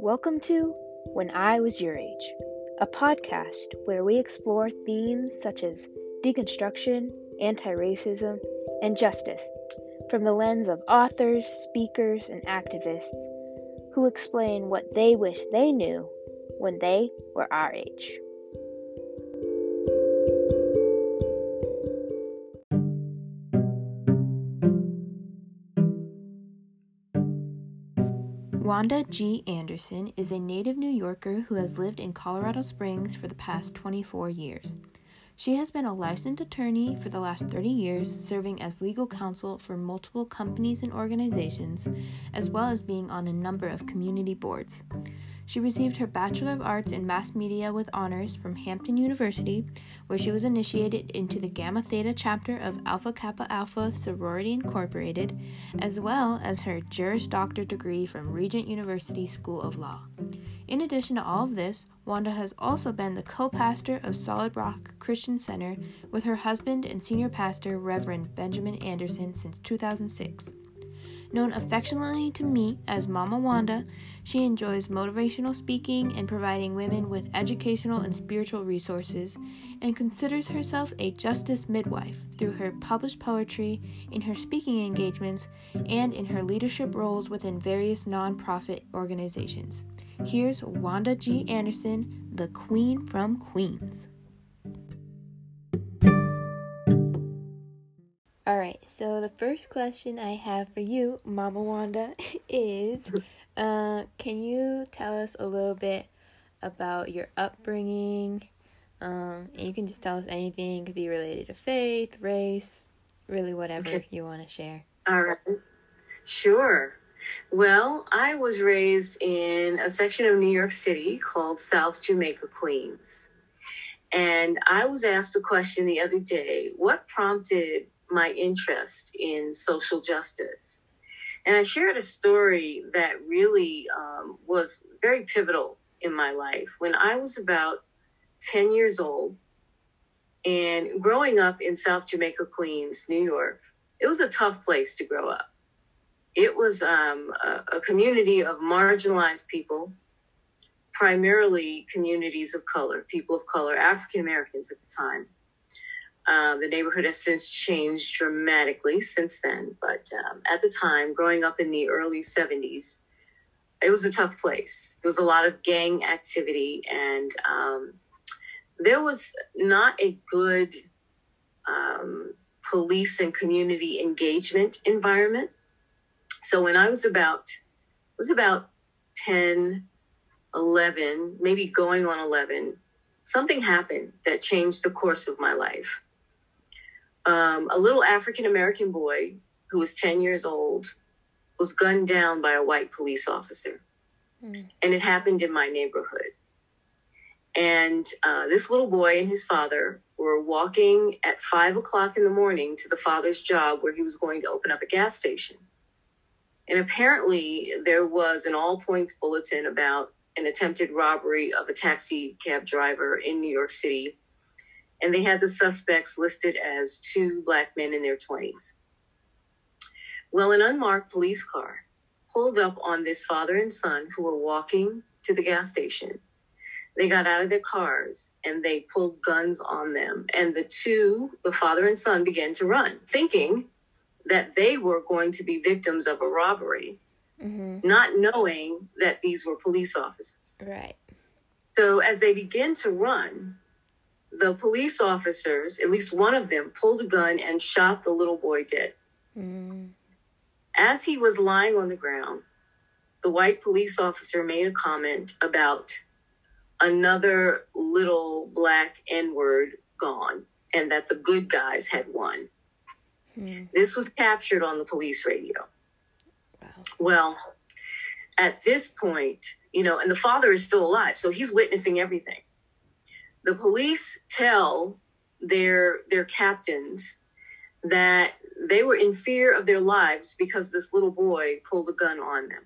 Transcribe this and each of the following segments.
Welcome to When I Was Your Age, a podcast where we explore themes such as deconstruction, anti racism, and justice from the lens of authors, speakers, and activists who explain what they wish they knew when they were our age. Wanda G. Anderson is a native New Yorker who has lived in Colorado Springs for the past 24 years. She has been a licensed attorney for the last 30 years, serving as legal counsel for multiple companies and organizations, as well as being on a number of community boards. She received her Bachelor of Arts in Mass Media with honors from Hampton University, where she was initiated into the Gamma Theta chapter of Alpha Kappa Alpha Sorority Incorporated, as well as her Juris Doctor degree from Regent University School of Law. In addition to all of this, Wanda has also been the co pastor of Solid Rock Christian Center with her husband and senior pastor, Reverend Benjamin Anderson, since 2006. Known affectionately to me as Mama Wanda, she enjoys motivational speaking and providing women with educational and spiritual resources, and considers herself a justice midwife through her published poetry, in her speaking engagements, and in her leadership roles within various nonprofit organizations. Here's Wanda G. Anderson, the Queen from Queens. All right, so the first question I have for you, Mama Wanda, is uh, can you tell us a little bit about your upbringing? Um, and you can just tell us anything, it could be related to faith, race, really whatever okay. you want to share. All right. Sure. Well, I was raised in a section of New York City called South Jamaica, Queens. And I was asked a question the other day what prompted my interest in social justice? And I shared a story that really um, was very pivotal in my life. When I was about 10 years old and growing up in South Jamaica, Queens, New York, it was a tough place to grow up it was um, a, a community of marginalized people, primarily communities of color, people of color, African Americans at the time. Uh, the neighborhood has since changed dramatically since then, but um, at the time, growing up in the early 70s, it was a tough place. There was a lot of gang activity, and um, there was not a good um, police and community engagement environment. So when I was about, was about 10, 11, maybe going on 11, something happened that changed the course of my life. Um, a little African American boy who was 10 years old was gunned down by a white police officer. Mm. And it happened in my neighborhood. And uh, this little boy and his father were walking at five o'clock in the morning to the father's job where he was going to open up a gas station. And apparently, there was an all points bulletin about an attempted robbery of a taxi cab driver in New York City. And they had the suspects listed as two black men in their 20s. Well, an unmarked police car pulled up on this father and son who were walking to the gas station. They got out of their cars and they pulled guns on them. And the two, the father and son, began to run, thinking that they were going to be victims of a robbery, mm-hmm. not knowing that these were police officers. Right. So as they begin to run, the police officers, at least one of them, pulled a gun and shot the little boy dead. Mm. As he was lying on the ground, the white police officer made a comment about another little black N word gone and that the good guys had won. Mm. This was captured on the police radio. Wow. Well, at this point, you know, and the father is still alive, so he's witnessing everything. The police tell their their captains that they were in fear of their lives because this little boy pulled a gun on them.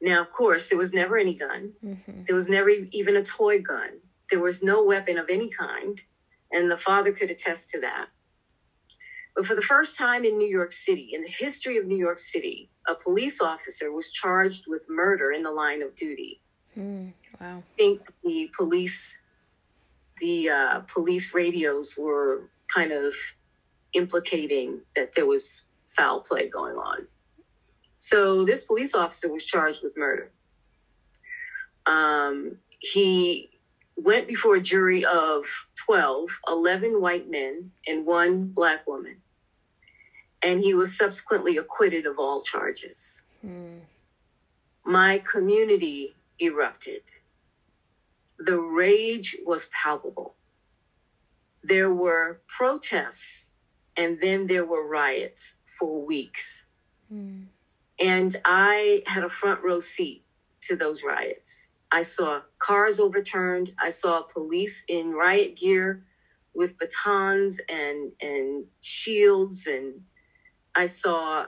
Now, of course, there was never any gun. Mm-hmm. There was never even a toy gun. There was no weapon of any kind, and the father could attest to that. But for the first time in New York City, in the history of New York City, a police officer was charged with murder in the line of duty. Mm, wow. I think the police, the uh, police radios were kind of implicating that there was foul play going on. So this police officer was charged with murder. Um, he went before a jury of 12, 11 white men, and one black woman. And he was subsequently acquitted of all charges. Mm. My community erupted. The rage was palpable. There were protests, and then there were riots for weeks. Mm. And I had a front row seat to those riots. I saw cars overturned. I saw police in riot gear with batons and, and shields. And I saw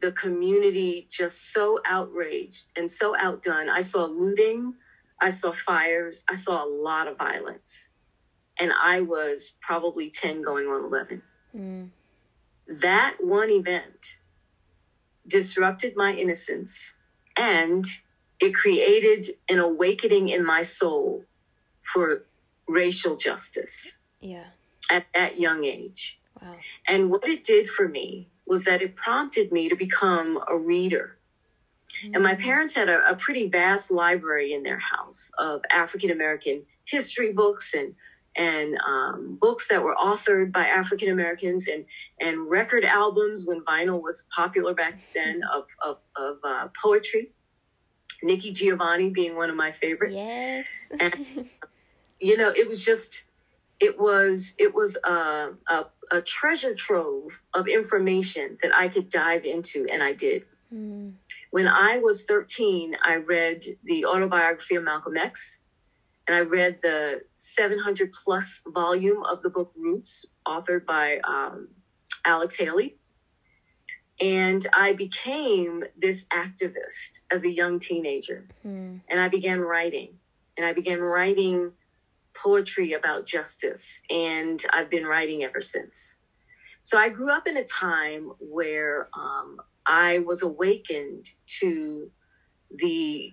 the community just so outraged and so outdone. I saw looting. I saw fires. I saw a lot of violence. And I was probably 10 going on 11. Mm. That one event disrupted my innocence and it created an awakening in my soul for racial justice Yeah. at that young age. Wow. And what it did for me was that it prompted me to become a reader. And my Mm. parents had a, a pretty vast library in their house of African American history books and and um, books that were authored by African Americans and and record albums when vinyl was popular back then of of, of uh, poetry. Nikki Giovanni being one of my favorites Yes. you know it was just it was it was a, a, a treasure trove of information that i could dive into and i did mm. when i was 13 i read the autobiography of malcolm x and i read the 700 plus volume of the book roots authored by um, alex haley and i became this activist as a young teenager Mm. and I began writing. And I began writing poetry about justice, and I've been writing ever since. So I grew up in a time where um, I was awakened to the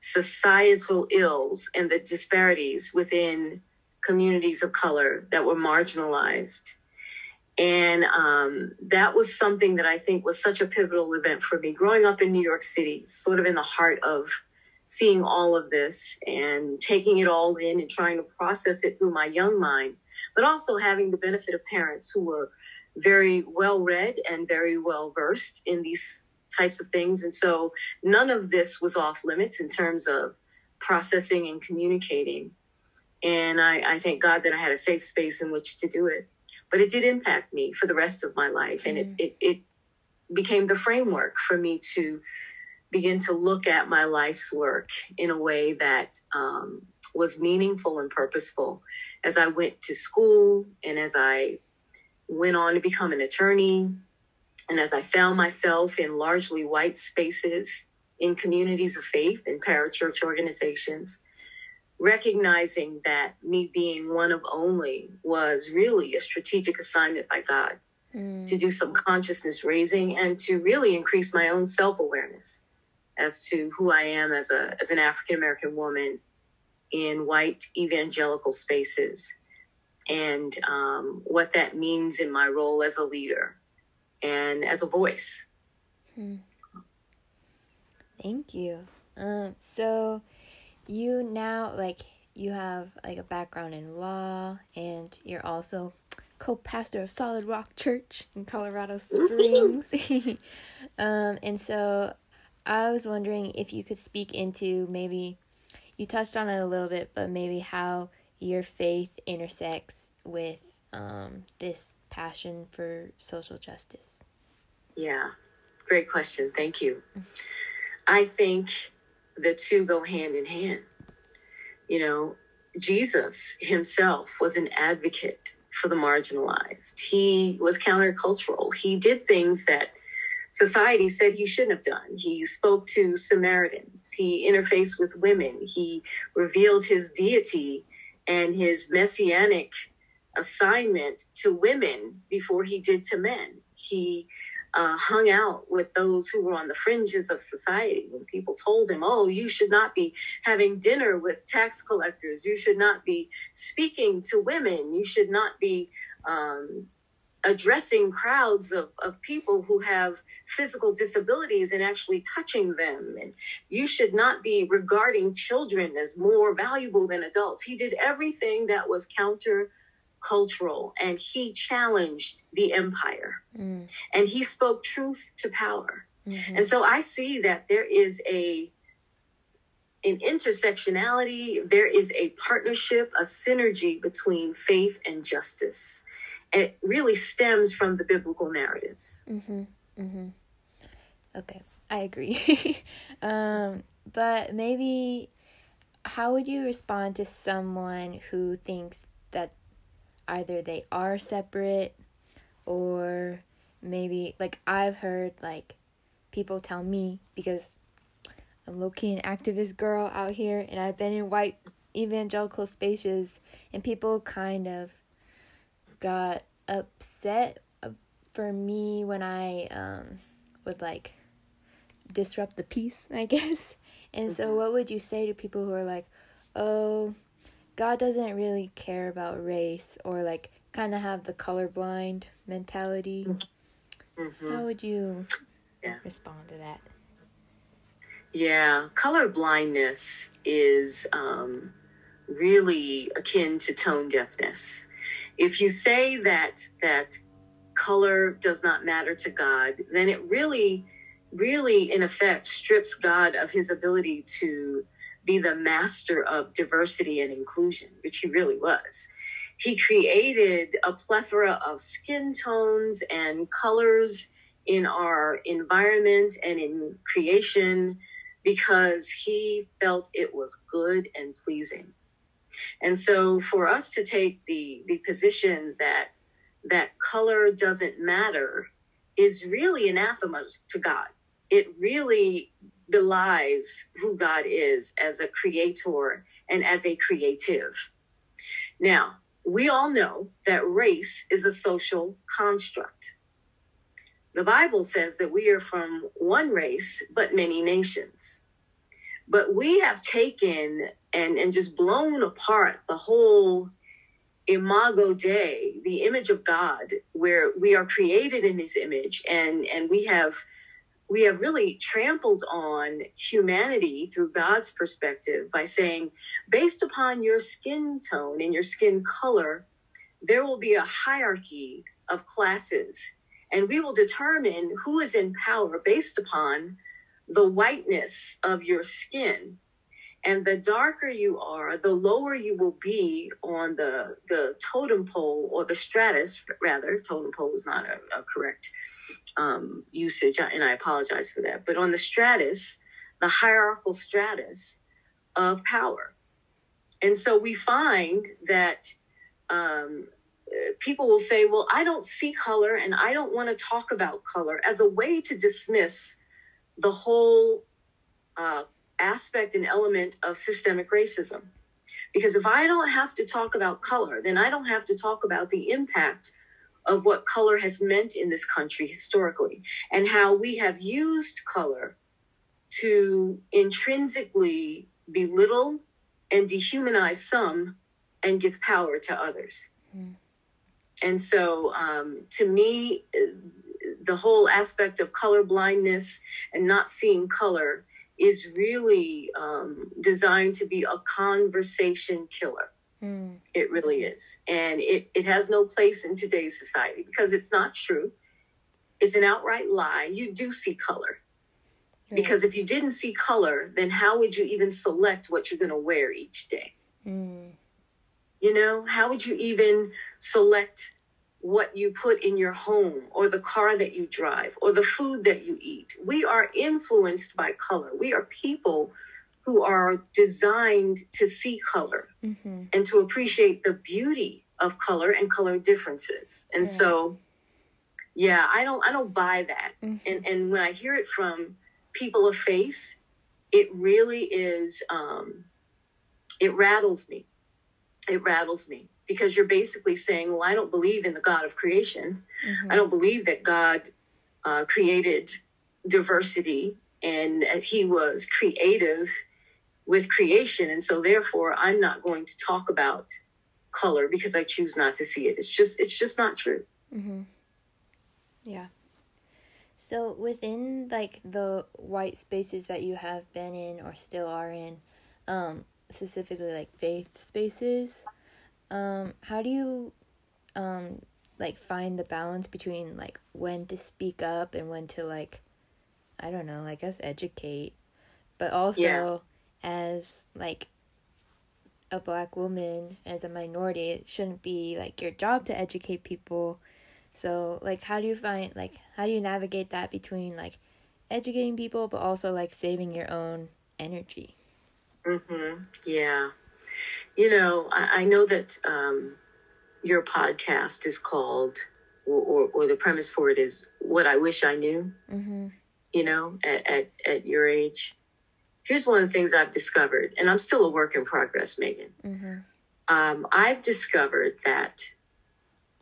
societal ills and the disparities within communities of color that were marginalized. And um, that was something that I think was such a pivotal event for me. Growing up in New York City, sort of in the heart of seeing all of this and taking it all in and trying to process it through my young mind, but also having the benefit of parents who were very well read and very well versed in these types of things. And so none of this was off limits in terms of processing and communicating. And I, I thank God that I had a safe space in which to do it. But it did impact me for the rest of my life. And Mm. it, it, it became the framework for me to begin to look at my life's work in a way that um, was meaningful and purposeful as I went to school and as I went on to become an attorney and as I found myself in largely white spaces in communities of faith and parachurch organizations, recognizing that me being one of only was really a strategic assignment by God Mm. to do some consciousness raising and to really increase my own self awareness as to who I am as a as an African American woman in white evangelical spaces and um, what that means in my role as a leader and as a voice. Hmm. Thank you. Um, so you now like you have like a background in law and you're also co-pastor of Solid Rock Church in Colorado Springs. um, and so I was wondering if you could speak into maybe you touched on it a little bit, but maybe how your faith intersects with um, this passion for social justice. Yeah, great question. Thank you. I think the two go hand in hand. You know, Jesus himself was an advocate for the marginalized. He was countercultural. He did things that society said he shouldn't have done. He spoke to Samaritans. He interfaced with women. He revealed his deity and his messianic assignment to women before he did to men. He uh, hung out with those who were on the fringes of society when people told him, Oh, you should not be having dinner with tax collectors. You should not be speaking to women. You should not be um, addressing crowds of, of people who have physical disabilities and actually touching them. And you should not be regarding children as more valuable than adults. He did everything that was counter cultural and he challenged the empire mm. and he spoke truth to power mm-hmm. and so i see that there is a an intersectionality there is a partnership a synergy between faith and justice and it really stems from the biblical narratives mm-hmm. Mm-hmm. okay i agree um, but maybe how would you respond to someone who thinks that either they are separate or maybe like I've heard like people tell me because I'm low key an activist girl out here and I've been in white evangelical spaces and people kind of got upset for me when I um would like disrupt the peace, I guess. And so mm-hmm. what would you say to people who are like, "Oh, God doesn't really care about race or like kind of have the colorblind mentality. Mm-hmm. How would you yeah. respond to that? Yeah, colorblindness is um, really akin to tone deafness. If you say that that color does not matter to God, then it really, really, in effect, strips God of His ability to be the master of diversity and inclusion, which he really was. He created a plethora of skin tones and colors in our environment and in creation because he felt it was good and pleasing. And so for us to take the the position that that color doesn't matter is really anathema to God. It really belies who God is as a creator and as a creative. Now, we all know that race is a social construct. The Bible says that we are from one race, but many nations. But we have taken and, and just blown apart the whole imago dei the image of god where we are created in his image and and we have we have really trampled on humanity through God's perspective by saying, based upon your skin tone and your skin color, there will be a hierarchy of classes, and we will determine who is in power based upon the whiteness of your skin. And the darker you are, the lower you will be on the, the totem pole or the stratus, rather. Totem pole is not a, a correct um, usage, and I apologize for that. But on the stratus, the hierarchical stratus of power. And so we find that um, people will say, Well, I don't see color and I don't want to talk about color as a way to dismiss the whole uh, aspect and element of systemic racism. Because if I don't have to talk about color, then I don't have to talk about the impact of what color has meant in this country historically and how we have used color to intrinsically belittle and dehumanize some and give power to others. Mm. And so, um, to me, the whole aspect of color blindness and not seeing color is really um, designed to be a conversation killer. Mm. It really is. And it, it has no place in today's society because it's not true. It's an outright lie. You do see color. Right. Because if you didn't see color, then how would you even select what you're going to wear each day? Mm. You know, how would you even select what you put in your home or the car that you drive or the food that you eat? We are influenced by color. We are people who are designed to see color mm-hmm. and to appreciate the beauty of color and color differences. And yeah. so, yeah, I don't I don't buy that. Mm-hmm. And and when I hear it from people of faith, it really is um, it rattles me. It rattles me because you're basically saying, well, I don't believe in the God of creation. Mm-hmm. I don't believe that God uh, created diversity and that he was creative with creation. And so therefore I'm not going to talk about color because I choose not to see it. It's just, it's just not true. Mm-hmm. Yeah. So within like the white spaces that you have been in or still are in, um, specifically like faith spaces, um, how do you um like find the balance between like when to speak up and when to like I don't know, I guess educate, but also yeah. as like a black woman as a minority, it shouldn't be like your job to educate people. So, like how do you find like how do you navigate that between like educating people but also like saving your own energy? Mhm. Yeah. You know, I, I know that um your podcast is called, or, or, or, the premise for it is what I wish I knew, mm-hmm. you know, at, at, at, your age. Here's one of the things I've discovered, and I'm still a work in progress, Megan. Mm-hmm. Um, I've discovered that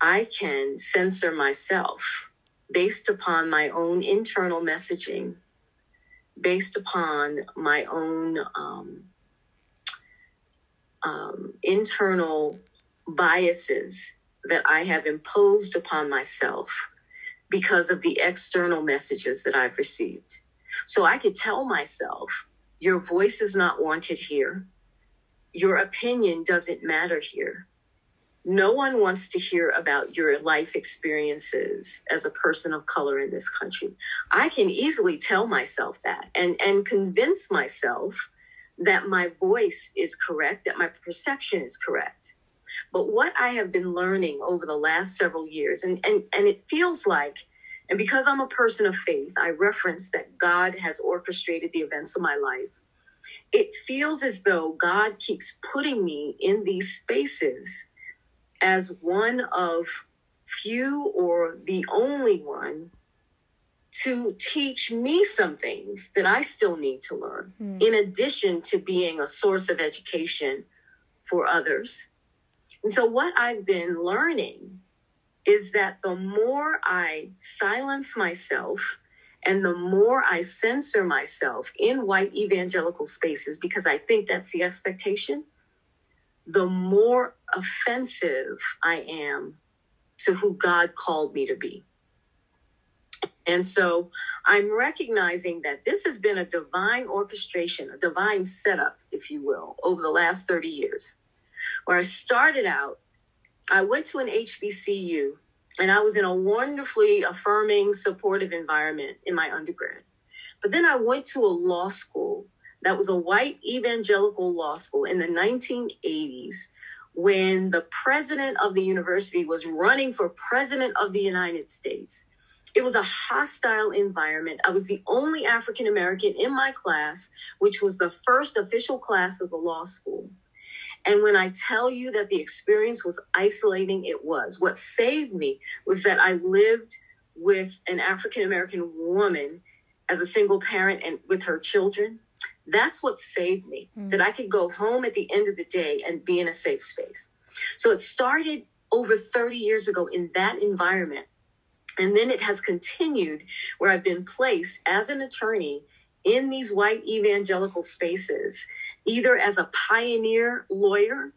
I can censor myself based upon my own internal messaging, based upon my own um, um, internal biases that I have imposed upon myself because of the external messages that I've received. So I could tell myself, your voice is not wanted here. Your opinion doesn't matter here. No one wants to hear about your life experiences as a person of color in this country. I can easily tell myself that and, and convince myself that my voice is correct, that my perception is correct. But what I have been learning over the last several years, and, and, and it feels like, and because I'm a person of faith, I reference that God has orchestrated the events of my life. It feels as though God keeps putting me in these spaces as one of few or the only one to teach me some things that I still need to learn, mm. in addition to being a source of education for others and so, what I've been learning is that the more I silence myself and the more I censor myself in white evangelical spaces, because I think that's the expectation, the more offensive I am to who God called me to be. And so I'm recognizing that this has been a divine orchestration, a divine setup, if you will, over the last 30 years where I started out, I went to an HBCU and I was in a wonderfully affirming, supportive environment in my undergrad. But then I went to a law school that was a white evangelical law school in the 1980s when the president of the university was running for president of the United States. It was a hostile environment. I was the only African American in my class, which was the first official class of the law school. And when I tell you that the experience was isolating, it was. What saved me was that I lived with an African American woman as a single parent and with her children. That's what saved me, mm. that I could go home at the end of the day and be in a safe space. So it started over 30 years ago in that environment. And then it has continued where I've been placed as an attorney in these white evangelical spaces either as a pioneer lawyer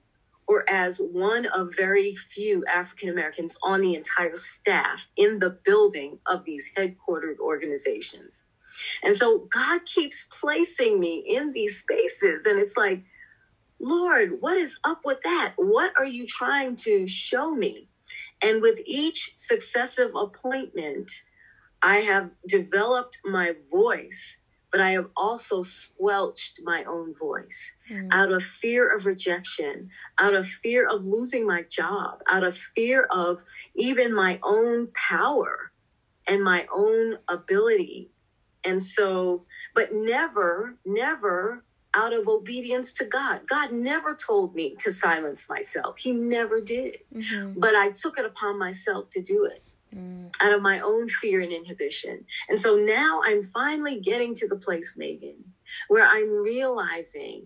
or as one of very few African Americans on the entire staff in the building of these headquartered organizations. And so God keeps placing me in these spaces, and it's like, Lord, what is up with that? What are you trying to show me? And with each successive appointment, I have developed my voice but I have also squelched my own voice mm. out of fear of rejection, out of fear of losing my job, out of fear of even my own power and my own ability. And so, but never, never out of obedience to God. God never told me to silence myself, He never did. Mm-hmm. But I took it upon myself to do it mm. out of my own fear and inhibition. And so now I'm finally getting to the place, Megan, where I'm realizing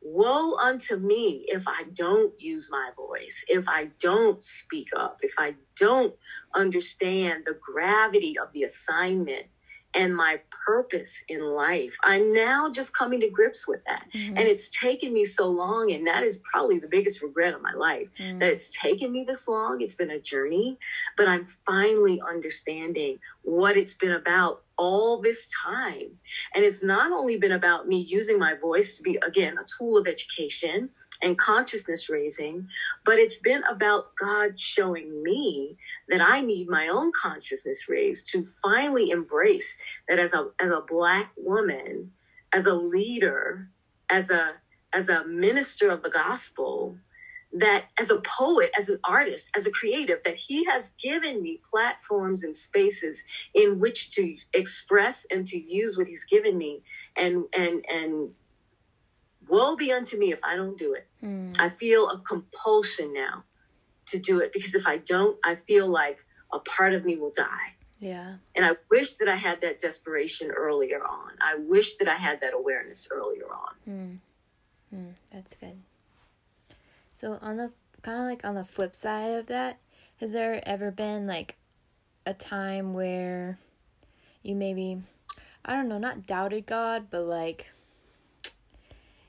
woe unto me if I don't use my voice, if I don't speak up, if I don't understand the gravity of the assignment and my purpose in life. I'm now just coming to grips with that. Mm-hmm. And it's taken me so long. And that is probably the biggest regret of my life mm-hmm. that it's taken me this long. It's been a journey, but I'm finally understanding what it's been about all this time. And it's not only been about me using my voice to be, again, a tool of education and consciousness raising, but it's been about God showing me that I need my own consciousness raised to finally embrace that as a as a black woman, as a leader, as a as a minister of the gospel, that as a poet, as an artist, as a creative, that he has given me platforms and spaces in which to express and to use what he's given me and and and woe be unto me if I don't do it. Mm. I feel a compulsion now to do it because if I don't, I feel like a part of me will die. Yeah. And I wish that I had that desperation earlier on. I wish that I had that awareness earlier on. Mm. Mm, that's good. So on the kind of like on the flip side of that, has there ever been like a time where you maybe I don't know, not doubted God, but like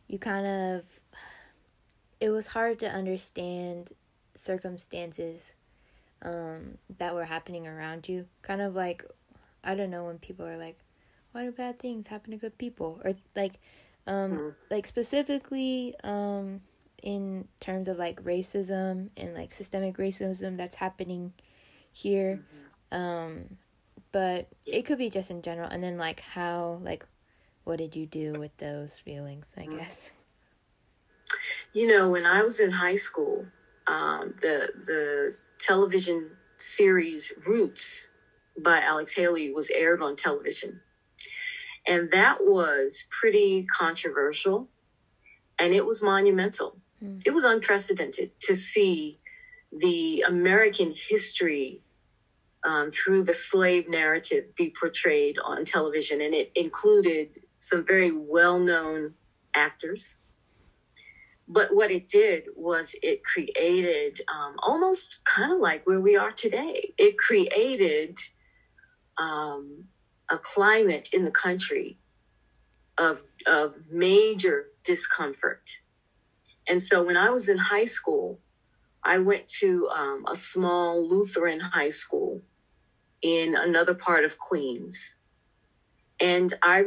you kind of it was hard to understand circumstances um, that were happening around you. Kind of like, I don't know, when people are like, why do bad things happen to good people? Or like, um, mm-hmm. like specifically um, in terms of like racism and like systemic racism that's happening here. Mm-hmm. Um, but it could be just in general. And then like how, like, what did you do with those feelings, I mm-hmm. guess? You know, when I was in high school, um, the the television series Roots by Alex Haley was aired on television, and that was pretty controversial, and it was monumental. Mm. It was unprecedented to see the American history um, through the slave narrative be portrayed on television, and it included some very well known actors. But what it did was it created um, almost kind of like where we are today. It created um, a climate in the country of, of major discomfort. And so when I was in high school, I went to um, a small Lutheran high school in another part of Queens. And I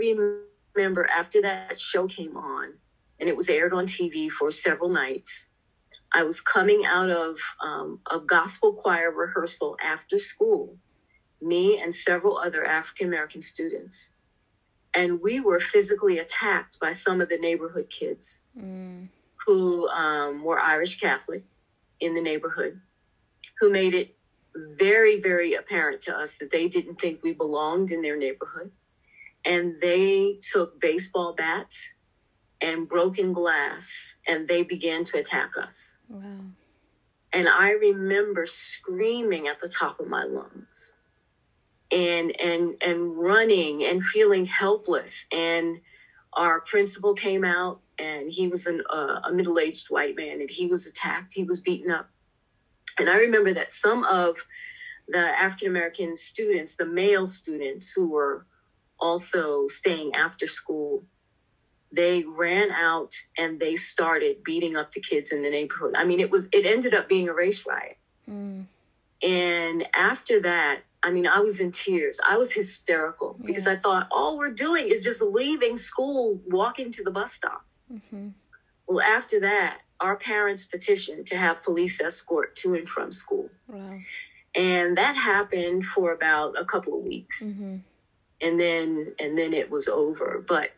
remember after that show came on and it was aired on TV for several nights, I was coming out of um, a gospel choir rehearsal after school, me and several other African American students. And we were physically attacked by some of the neighborhood kids mm. who um, were Irish Catholic in the neighborhood, who made it very, very apparent to us that they didn't think we belonged in their neighborhood and they took baseball bats and broken glass and they began to attack us. Wow. And I remember screaming at the top of my lungs and and and running and feeling helpless and our principal came out and he was an, uh, a middle-aged white man and he was attacked he was beaten up and i remember that some of the african american students the male students who were also staying after school, they ran out and they started beating up the kids in the neighborhood. I mean, it was it ended up being a race riot. Mm. And after that, I mean, I was in tears. I was hysterical yeah. because I thought all we're doing is just leaving school, walking to the bus stop. Mm-hmm. Well, after that, our parents petitioned to have police escort to and from school. Wow. And that happened for about a couple of weeks. Mm-hmm and then and then it was over but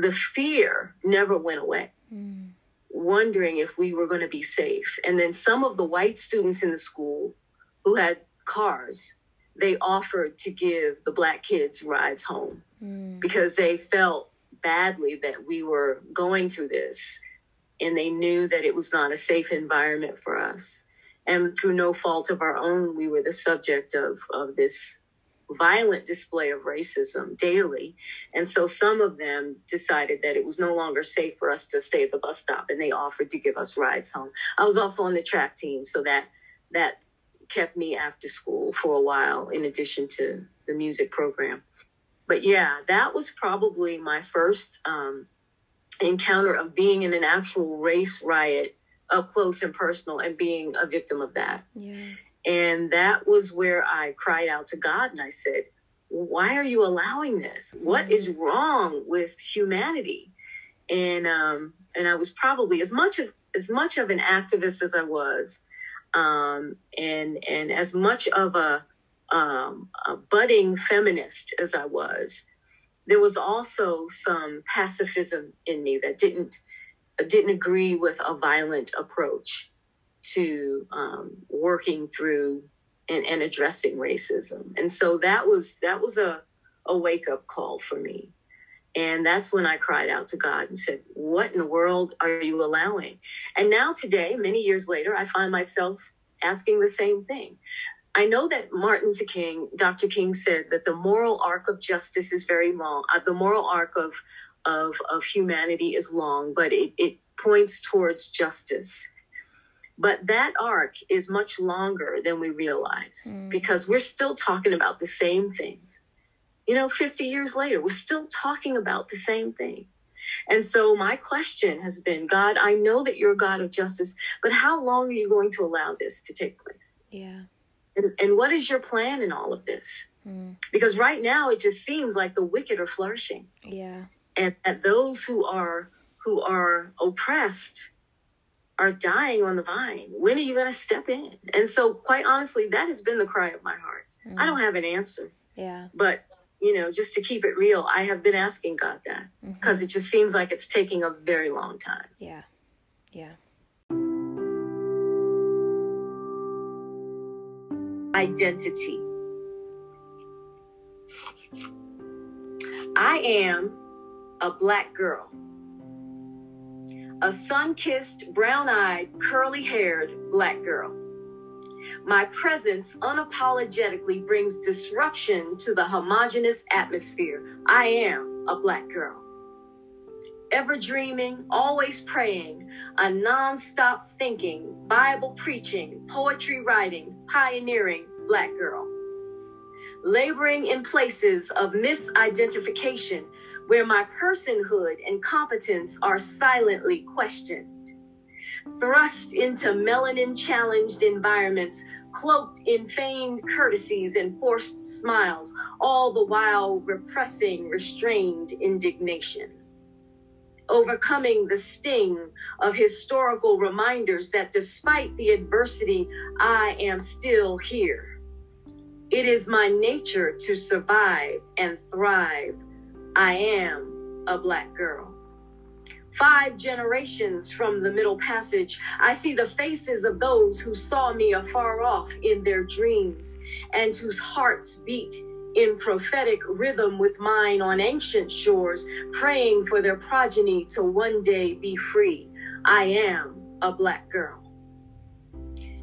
the fear never went away mm. wondering if we were going to be safe and then some of the white students in the school who had cars they offered to give the black kids rides home mm. because they felt badly that we were going through this and they knew that it was not a safe environment for us and through no fault of our own we were the subject of of this violent display of racism daily. And so some of them decided that it was no longer safe for us to stay at the bus stop and they offered to give us rides home. I was also on the track team, so that that kept me after school for a while in addition to the music program. But yeah, that was probably my first um, encounter of being in an actual race riot up close and personal and being a victim of that. Yeah. And that was where I cried out to God and I said, Why are you allowing this? What is wrong with humanity? And um, and I was probably as much of as much of an activist as I was, um, and and as much of a, um, a budding feminist as I was, there was also some pacifism in me that didn't didn't agree with a violent approach to um, working through and, and addressing racism. And so that was that was a, a wake up call for me. And that's when I cried out to God and said, What in the world are you allowing? And now, today, many years later, I find myself asking the same thing. I know that Martin Luther King, Dr. King said that the moral arc of justice is very long. Uh, the moral arc of, of, of humanity is long, but it, it points towards justice. But that arc is much longer than we realize mm. because we're still talking about the same things. You know, 50 years later, we're still talking about the same thing. And so my question has been God, I know that you're a God of justice, but how long are you going to allow this to take place? Yeah. And, and what is your plan in all of this? Mm. Because right now it just seems like the wicked are flourishing. Yeah. And that those who are who are oppressed are dying on the vine. When are you going to step in? And so, quite honestly, that has been the cry of my heart. Mm. I don't have an answer. Yeah. But, you know, just to keep it real, I have been asking God that because mm-hmm. it just seems like it's taking a very long time. Yeah. Yeah. Identity. I am a black girl a sun kissed, brown eyed, curly haired black girl. My presence unapologetically brings disruption to the homogenous atmosphere. I am a black girl. Ever dreaming, always praying, a non-stop thinking, Bible preaching, poetry writing, pioneering black girl. Laboring in places of misidentification where my personhood and competence are silently questioned. Thrust into melanin challenged environments, cloaked in feigned courtesies and forced smiles, all the while repressing restrained indignation. Overcoming the sting of historical reminders that despite the adversity, I am still here. It is my nature to survive and thrive I am a black girl. Five generations from the Middle Passage, I see the faces of those who saw me afar off in their dreams and whose hearts beat in prophetic rhythm with mine on ancient shores, praying for their progeny to one day be free. I am a black girl.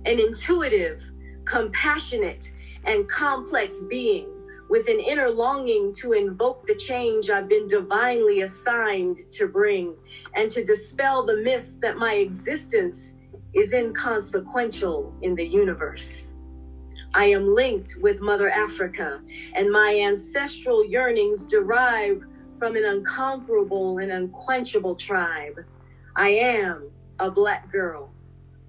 An intuitive, compassionate, and complex being with an inner longing to invoke the change I've been divinely assigned to bring and to dispel the myths that my existence is inconsequential in the universe. I am linked with Mother Africa, and my ancestral yearnings derive from an unconquerable and unquenchable tribe. I am a black girl,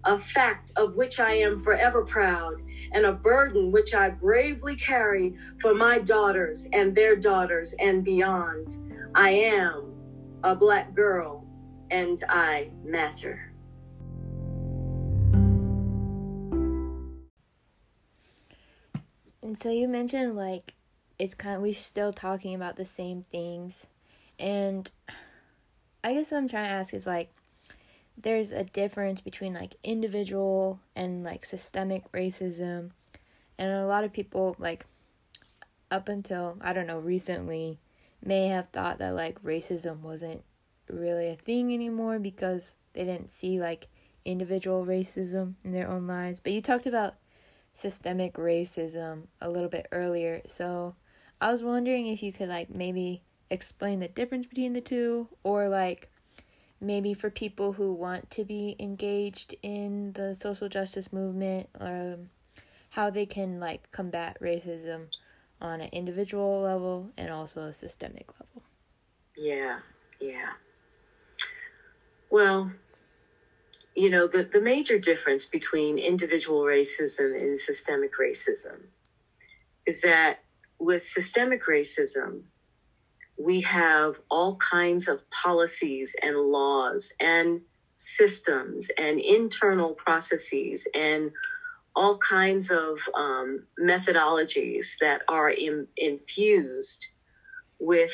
a fact of which I am forever proud and a burden which I bravely carry for my daughters and their daughters and beyond. I am a black girl and I matter. And so you mentioned like it's kind of we're still talking about the same things and I guess what I'm trying to ask is like there's a difference between like individual and like systemic racism and a lot of people like up until i don't know recently may have thought that like racism wasn't really a thing anymore because they didn't see like individual racism in their own lives but you talked about systemic racism a little bit earlier. So I was wondering if you could like maybe explain the difference between the two or like maybe for people who want to be engaged in the social justice movement or how they can like combat racism on an individual level and also a systemic level. Yeah. Yeah. Well, you know, the, the major difference between individual racism and systemic racism is that with systemic racism, we have all kinds of policies and laws and systems and internal processes and all kinds of um, methodologies that are in, infused with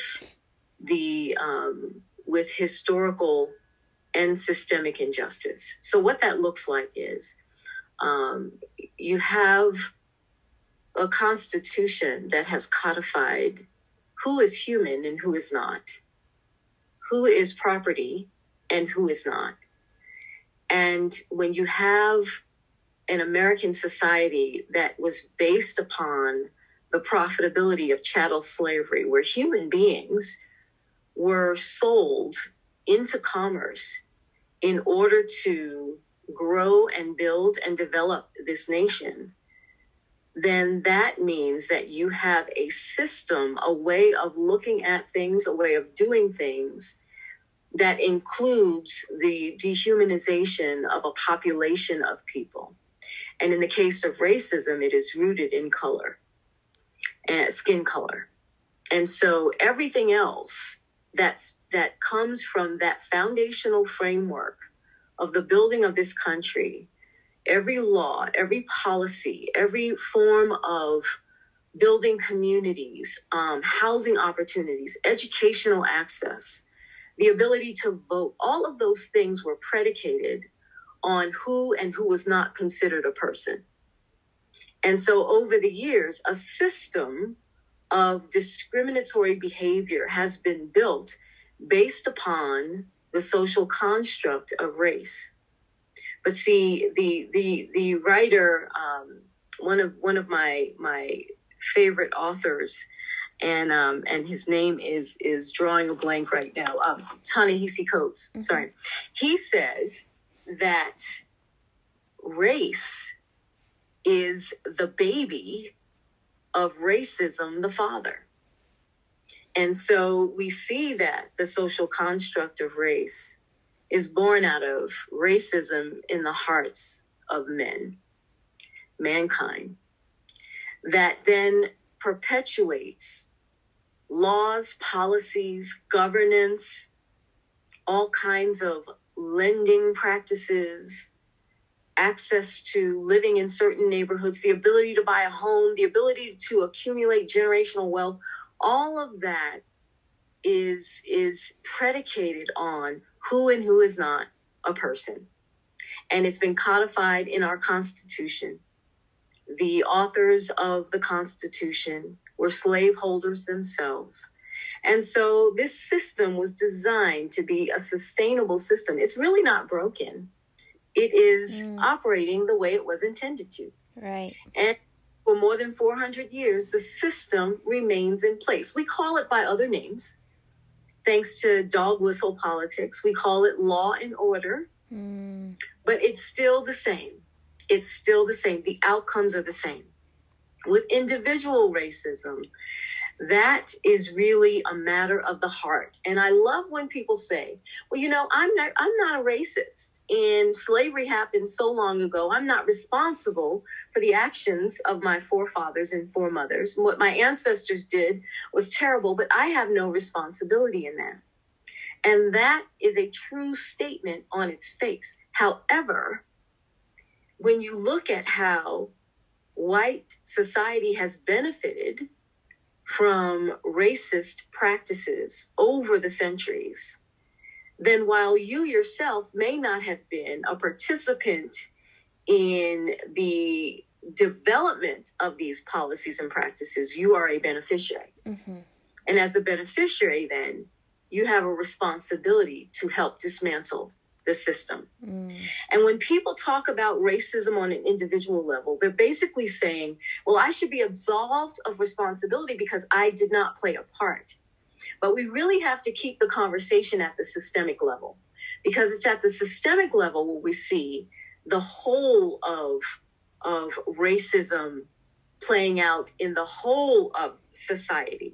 the um, with historical and systemic injustice. So what that looks like is um, you have a constitution that has codified who is human and who is not, who is property and who is not. And when you have an American society that was based upon the profitability of chattel slavery, where human beings were sold into commerce in order to grow and build and develop this nation, then that means that you have a system, a way of looking at things, a way of doing things that includes the dehumanization of a population of people. And in the case of racism, it is rooted in color and skin color. And so everything else that's that comes from that foundational framework of the building of this country every law every policy every form of building communities um, housing opportunities educational access the ability to vote all of those things were predicated on who and who was not considered a person and so over the years a system of discriminatory behavior has been built based upon the social construct of race. But see, the the the writer, um, one of one of my my favorite authors, and um, and his name is is drawing a blank right now. Um, Ta-Nehisi Coates. Mm-hmm. Sorry, he says that race is the baby of racism, the father. And so we see that the social construct of race is born out of racism in the hearts of men, mankind, that then perpetuates laws, policies, governance, all kinds of lending practices, access to living in certain neighborhoods, the ability to buy a home, the ability to accumulate generational wealth all of that is is predicated on who and who is not a person. And it's been codified in our constitution. The authors of the constitution were slaveholders themselves. And so this system was designed to be a sustainable system. It's really not broken. It is mm. operating the way it was intended to. Right. And for more than 400 years, the system remains in place. We call it by other names. Thanks to dog whistle politics, we call it law and order, mm. but it's still the same. It's still the same. The outcomes are the same. With individual racism, that is really a matter of the heart. And i love when people say well you know i'm not i'm not a racist and slavery happened so long ago. I'm not responsible for the actions of my forefathers and foremothers. What my ancestors did was terrible but i have no responsibility in that. And that is a true statement on its face. However when you look at how white society has benefited from racist practices over the centuries, then while you yourself may not have been a participant in the development of these policies and practices, you are a beneficiary. Mm-hmm. And as a beneficiary, then you have a responsibility to help dismantle the system. Mm. And when people talk about racism on an individual level, they're basically saying, well, I should be absolved of responsibility because I did not play a part. But we really have to keep the conversation at the systemic level because it's at the systemic level where we see the whole of, of racism playing out in the whole of society.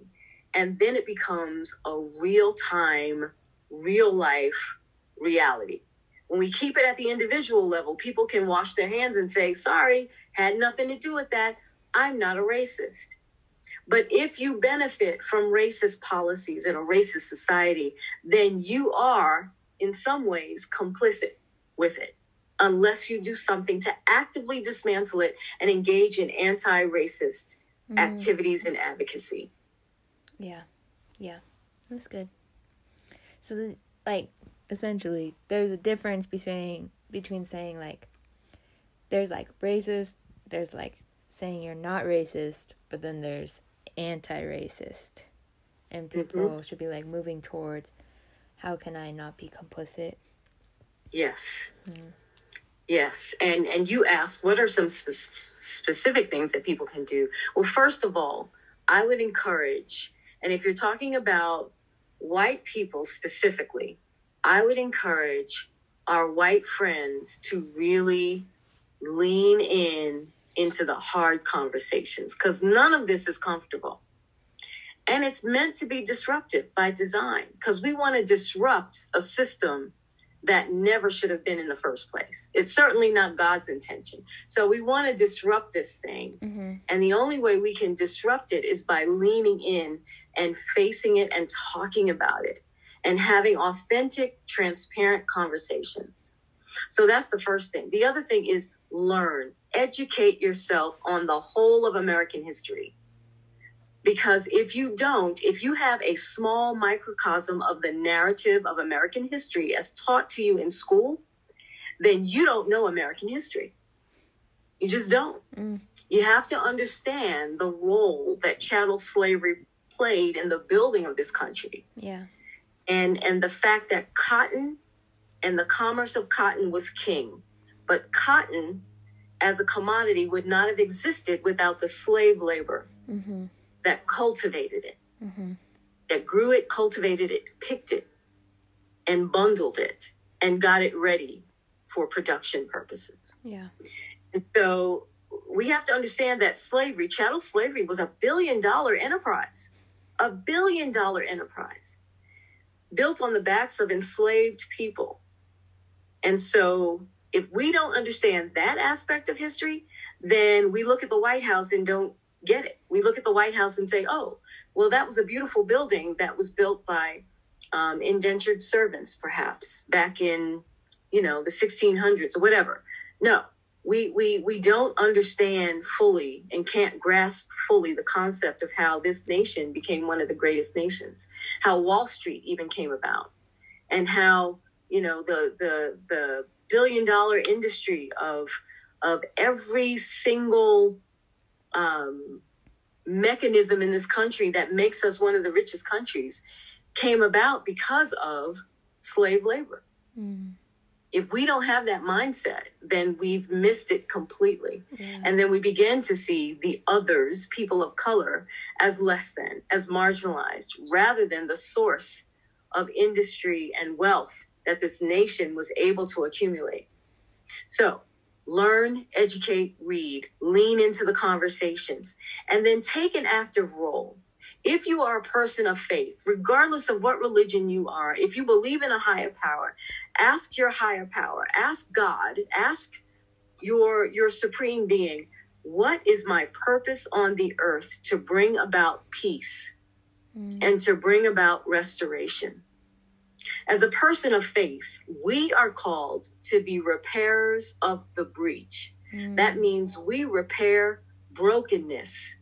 And then it becomes a real time, real life reality. When we keep it at the individual level, people can wash their hands and say, sorry, had nothing to do with that. I'm not a racist. But if you benefit from racist policies in a racist society, then you are, in some ways, complicit with it, unless you do something to actively dismantle it and engage in anti racist mm. activities and advocacy. Yeah. Yeah. That's good. So, like, essentially there's a difference between between saying like there's like racist there's like saying you're not racist but then there's anti-racist. And people mm-hmm. should be like moving towards how can i not be complicit? Yes. Mm. yes. And and you ask what are some sp- specific things that people can do? Well first of all i would encourage and if you're talking about white people specifically I would encourage our white friends to really lean in into the hard conversations because none of this is comfortable. And it's meant to be disruptive by design because we want to disrupt a system that never should have been in the first place. It's certainly not God's intention. So we want to disrupt this thing. Mm-hmm. And the only way we can disrupt it is by leaning in and facing it and talking about it and having authentic, transparent conversations. So that's the first thing. The other thing is learn, educate yourself on the whole of American history. Because if you don't, if you have a small microcosm of the narrative of American history as taught to you in school, then you don't know American history. You just don't. Mm. You have to understand the role that chattel slavery played in the building of this country. Yeah and and the fact that cotton and the commerce of cotton was king. But cotton as a commodity would not have existed without the slave labor mm-hmm. that cultivated it. Mm-hmm. that grew it cultivated it picked it and bundled it and got it ready for production purposes. Yeah. And so we have to understand that slavery chattel slavery was a billion dollar enterprise. A billion dollar enterprise built on the backs of enslaved people. And so, if we don't understand that aspect of history, then we look at the White House and don't get it. We look at the White House and say, oh, well, that was a beautiful building that was built by um, indentured servants, perhaps back in, you know, the 1600s or whatever. No, we we we don't understand fully and can't grasp fully the concept of how this nation became one of the greatest nations how wall street even came about and how you know the the the billion dollar industry of of every single um, mechanism in this country that makes us one of the richest countries came about because of slave labor. Mm if we don't have that mindset, then we've missed it completely. Yeah. And then we begin to see the others, people of color, as less than, as marginalized, rather than the source of industry and wealth that this nation was able to accumulate. So, learn, educate, read, lean into the conversations, and then take an active role if you are a person of faith, regardless of what religion you are, if you believe in a higher power, ask your higher power, ask God, ask your your supreme being, what is my purpose on the earth to bring about peace mm. and to bring about restoration? As a person of faith, we are called to be repairers of the breach. Mm. That means we repair brokenness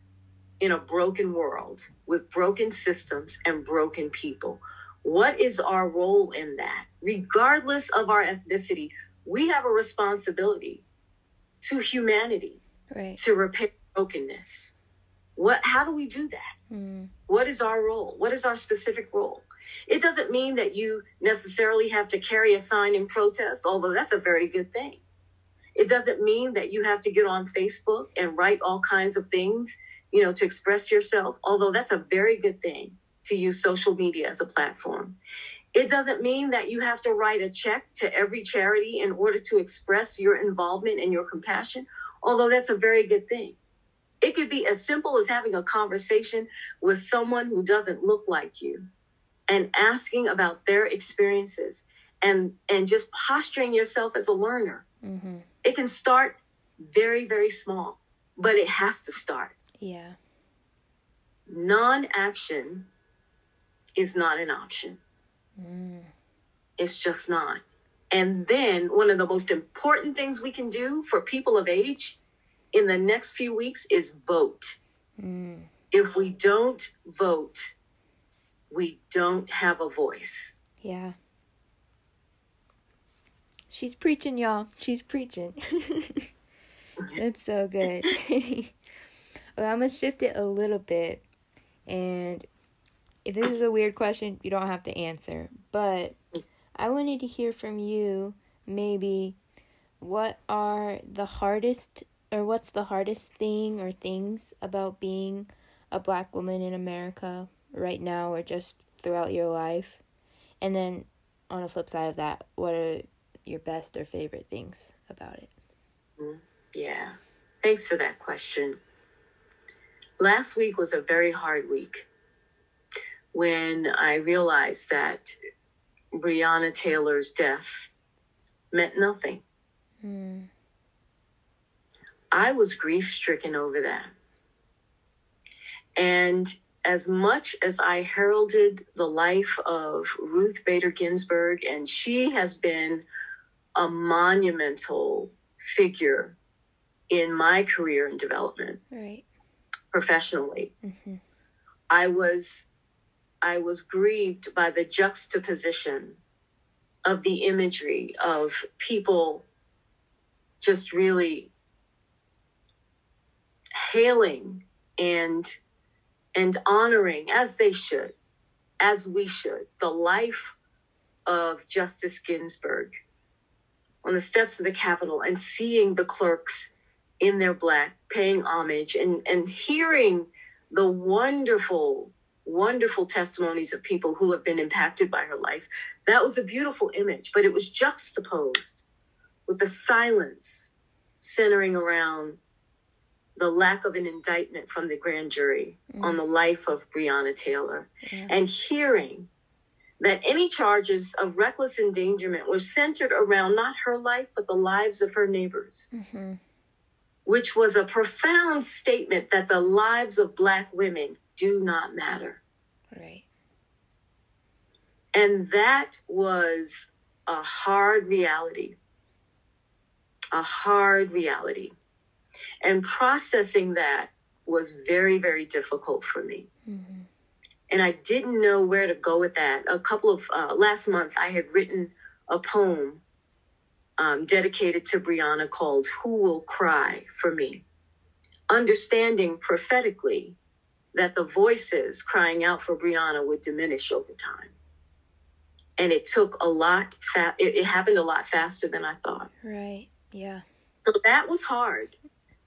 in a broken world with broken systems and broken people. What is our role in that? Regardless of our ethnicity, we have a responsibility to humanity right. to repair brokenness. What how do we do that? Mm. What is our role? What is our specific role? It doesn't mean that you necessarily have to carry a sign in protest, although that's a very good thing. It doesn't mean that you have to get on Facebook and write all kinds of things, you know, to express yourself, although that's a very good thing to use social media as a platform. It doesn't mean that you have to write a check to every charity in order to express your involvement and your compassion, although that's a very good thing. It could be as simple as having a conversation with someone who doesn't look like you and asking about their experiences and and just posturing yourself as a learner. Mm-hmm. It can start very very small, but it has to start. Yeah. Non-action is not an option. Mm. It's just not. And then one of the most important things we can do for people of age in the next few weeks is vote. Mm. If we don't vote, we don't have a voice. Yeah. She's preaching, y'all. She's preaching. That's so good. I'm to shift it a little bit. And if this is a weird question, you don't have to answer. But I wanted to hear from you maybe what are the hardest or what's the hardest thing or things about being a black woman in America right now or just throughout your life? And then on the flip side of that, what are your best or favorite things about it? Mm-hmm. Yeah. Thanks for that question. Last week was a very hard week when I realized that Breonna Taylor's death meant nothing. Mm. I was grief stricken over that. And as much as I heralded the life of Ruth Bader Ginsburg, and she has been a monumental figure in my career and development, right. Professionally, mm-hmm. I was I was grieved by the juxtaposition of the imagery of people just really hailing and and honoring as they should as we should the life of justice ginsburg on the steps of the capitol and seeing the clerks in their black paying homage and and hearing the wonderful wonderful testimonies of people who have been impacted by her life that was a beautiful image but it was juxtaposed with the silence centering around the lack of an indictment from the grand jury mm. on the life of Breonna Taylor yeah. and hearing that any charges of reckless endangerment were centered around not her life, but the lives of her neighbors, mm-hmm. Which was a profound statement that the lives of Black women do not matter. Right. And that was a hard reality. A hard reality. And processing that was very, very difficult for me. Mm-hmm. And I didn't know where to go with that. A couple of uh, last month, I had written a poem um, dedicated to Breonna called Who Will Cry for Me? Understanding prophetically that the voices crying out for Breonna would diminish over time. And it took a lot, fa- it, it happened a lot faster than I thought. Right. Yeah. So that was hard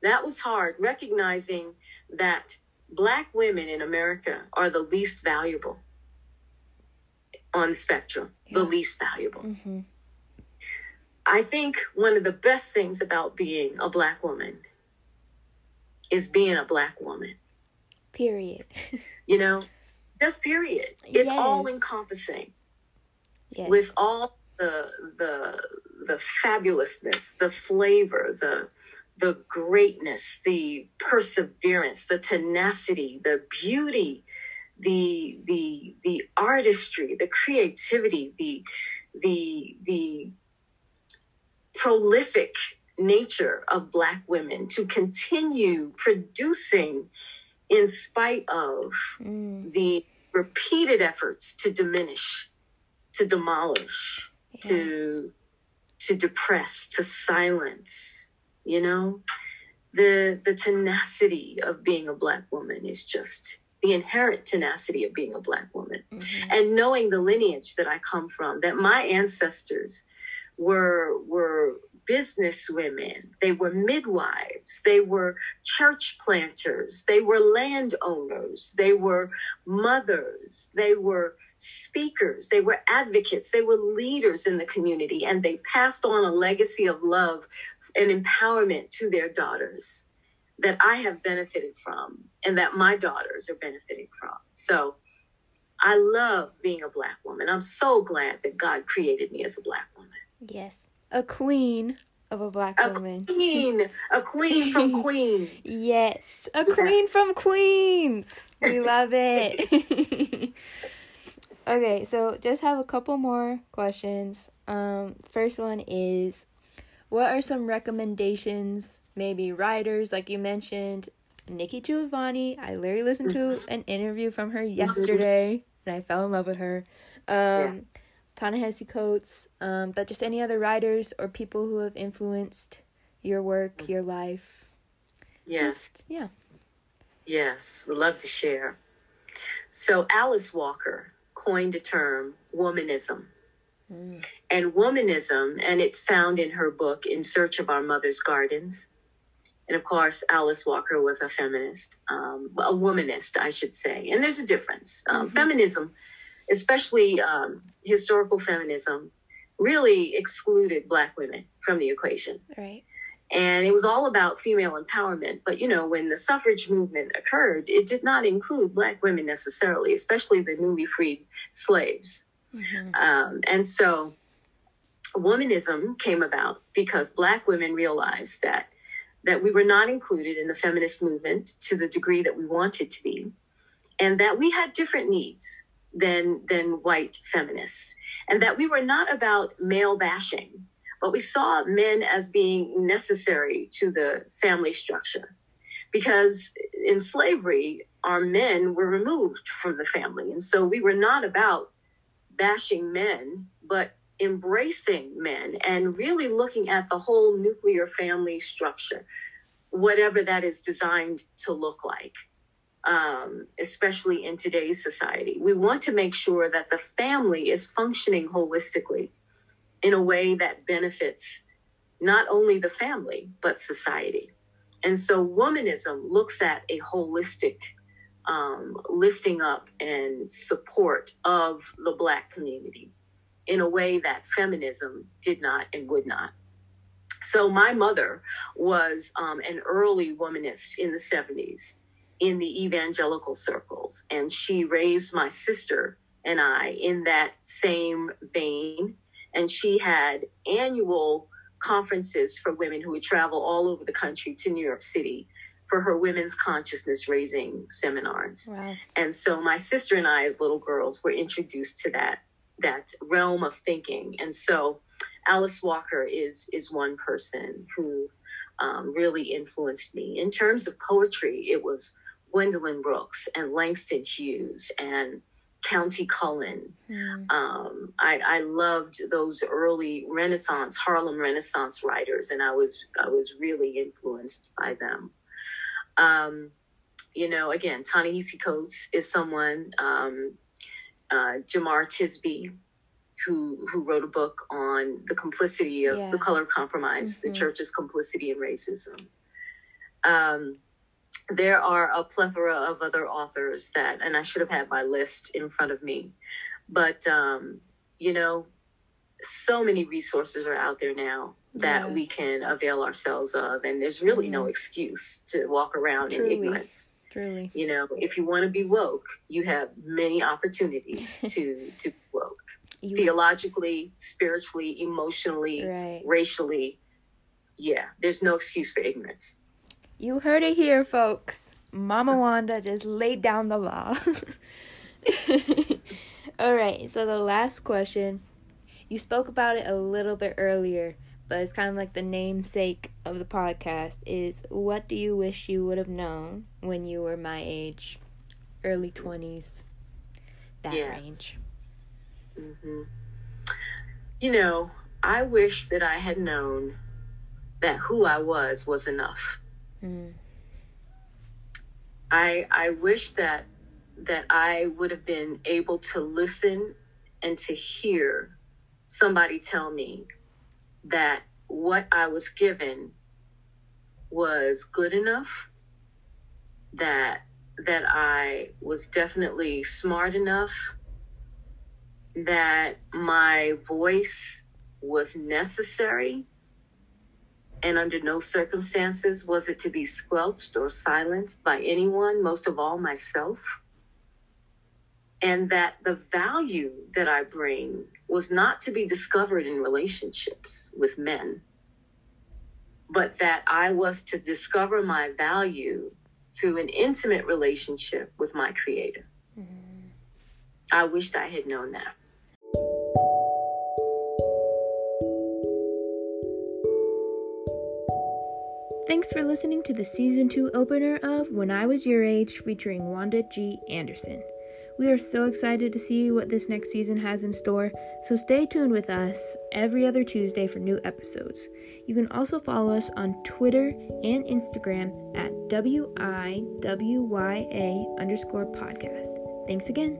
that was hard, recognizing that Black women in America are the least valuable on the spectrum, yeah. the least valuable. Mm-hmm. I think one of the best things about being a Black woman is being a Black woman. Period. you know, just period. It's yes. all encompassing. Yes. With all the the the fabulousness, the flavor, the the greatness, the perseverance, the tenacity, the beauty, the the the artistry, the creativity, the the the prolific nature of black women to continue producing in spite of mm. the repeated efforts to diminish to demolish yeah. to to depress to silence you know the the tenacity of being a black woman is just the inherent tenacity of being a black woman mm-hmm. and knowing the lineage that I come from, that my ancestors were were business women, they were midwives, they were church planters, they were landowners, they were mothers, they were speakers, they were advocates, they were leaders in the community, and they passed on a legacy of love and empowerment to their daughters that I have benefited from and that my daughters are benefiting from. So I love being a black woman. I'm so glad that God created me as a black woman. Yes. A queen of a black a woman. Queen. A queen from Queens. yes. A queen from Queens. We love it. okay, so just have a couple more questions. Um first one is what are some recommendations, maybe writers like you mentioned, Nikki Giovanni. I literally listened to mm-hmm. an interview from her yesterday and I fell in love with her. Um yeah. Ta-Nehisi Coates, um, but just any other writers or people who have influenced your work, your life. Yes. Just, yeah. Yes, would love to share. So Alice Walker coined a term, womanism. Mm. And womanism, and it's found in her book, In Search of Our Mother's Gardens. And of course, Alice Walker was a feminist, um, a womanist, I should say. And there's a difference. Um, mm-hmm. Feminism especially um, historical feminism, really excluded Black women from the equation. Right. And it was all about female empowerment. But, you know, when the suffrage movement occurred, it did not include Black women necessarily, especially the newly freed slaves. Mm-hmm. Um, and so womanism came about because Black women realized that that we were not included in the feminist movement to the degree that we wanted to be, and that we had different needs than than white feminists and that we were not about male bashing but we saw men as being necessary to the family structure. Because in slavery our men were removed from the family and so we were not about bashing men but embracing men and really looking at the whole nuclear family structure whatever that is designed to look like um, especially in today's society. We want to make sure that the family is functioning holistically in a way that benefits not only the family, but society. And so, womanism looks at a holistic um, lifting up and support of the Black community in a way that feminism did not and would not. So, my mother was um, an early womanist in the 70s in the evangelical circles. And she raised my sister and I in that same vein. And she had annual conferences for women who would travel all over the country to New York City for her women's consciousness raising seminars. Wow. And so my sister and I as little girls were introduced to that that realm of thinking. And so Alice Walker is is one person who um, really influenced me. In terms of poetry, it was Gwendolyn Brooks and Langston Hughes and Countee Cullen. Mm. Um, I, I, loved those early Renaissance Harlem Renaissance writers, and I was I was really influenced by them. Um, you know, again, Ta-Nehisi Coates is someone. Um, uh, Jemar Tisby, who who wrote a book on the complicity of yeah. the color compromise, mm-hmm. the church's complicity in racism. Um, there are a plethora of other authors that, and I should have had my list in front of me, but um, you know, so many resources are out there now that yeah. we can avail ourselves of, and there's really mm no excuse to walk around Truly. in ignorance. Truly, you know, if you want to be woke, you have many opportunities to to woke, you... theologically, spiritually, emotionally, right. racially. Yeah, there's no excuse for ignorance. You heard it here, folks. Mama Wanda just laid down the law. All right, so the last question. You spoke about it a little bit earlier, but it's kind of like the namesake of the podcast is what do you wish you would have known when you were my age? Early 20s. That yeah. range. hmm You know, I wish that I had known that who I was was enough. Mm. I I wish that that I would have been able to listen and to hear somebody tell me that what I was given was good enough, that that I was definitely smart enough, that my voice was necessary, and under no circumstances was it to be squelched or silenced by anyone, most of all myself. And that the value that I bring was not to be discovered in relationships with men, but that I was to discover my value through an intimate relationship with my creator. Mm-hmm. I wished I had known that. Thanks for listening to the season 2 opener of When I Was Your Age featuring Wanda G. Anderson. We are so excited to see what this next season has in store, so stay tuned with us every other Tuesday for new episodes. You can also follow us on Twitter and Instagram at WIWYA underscore podcast. Thanks again.